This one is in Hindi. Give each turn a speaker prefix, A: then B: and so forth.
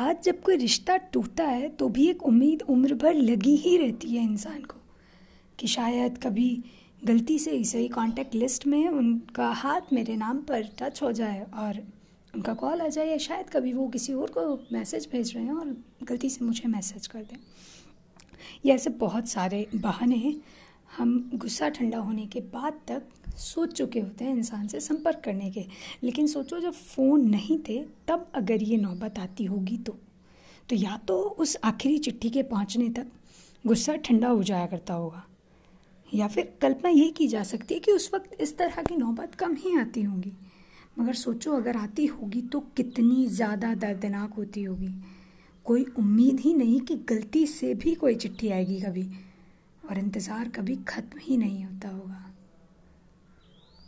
A: आज जब कोई रिश्ता टूटा है तो भी एक उम्मीद उम्र भर लगी ही रहती है इंसान को, कि शायद कभी गलती से ही सही कॉन्टेक्ट लिस्ट में उनका हाथ मेरे नाम पर टच हो जाए और उनका कॉल आ जाए, या शायद कभी वो किसी और को मैसेज भेज रहे हैं और गलती से मुझे मैसेज कर दें। ये ऐसे बहुत सारे बहाने हैं। हम गुस्सा ठंडा होने के बाद तक सोच चुके होते हैं इंसान से संपर्क करने के। लेकिन सोचो, जब फ़ोन नहीं थे, तब अगर ये नौबत आती होगी तो। तो या तो उस आखिरी चिट्ठी के पहुँचने तक गुस्सा ठंडा हो जाया करता होगा, या फिर कल्पना ये की जा सकती है कि उस वक्त इस तरह की नौबत कम ही आती होंगी। मगर सोचो, अगर आती होगी तो कितनी ज़्यादा दर्दनाक होती होगी। कोई उम्मीद ही नहीं कि गलती से भी कोई चिट्ठी आएगी कभी। और इंतज़ार कभी ख़त्म ही नहीं होता होगा।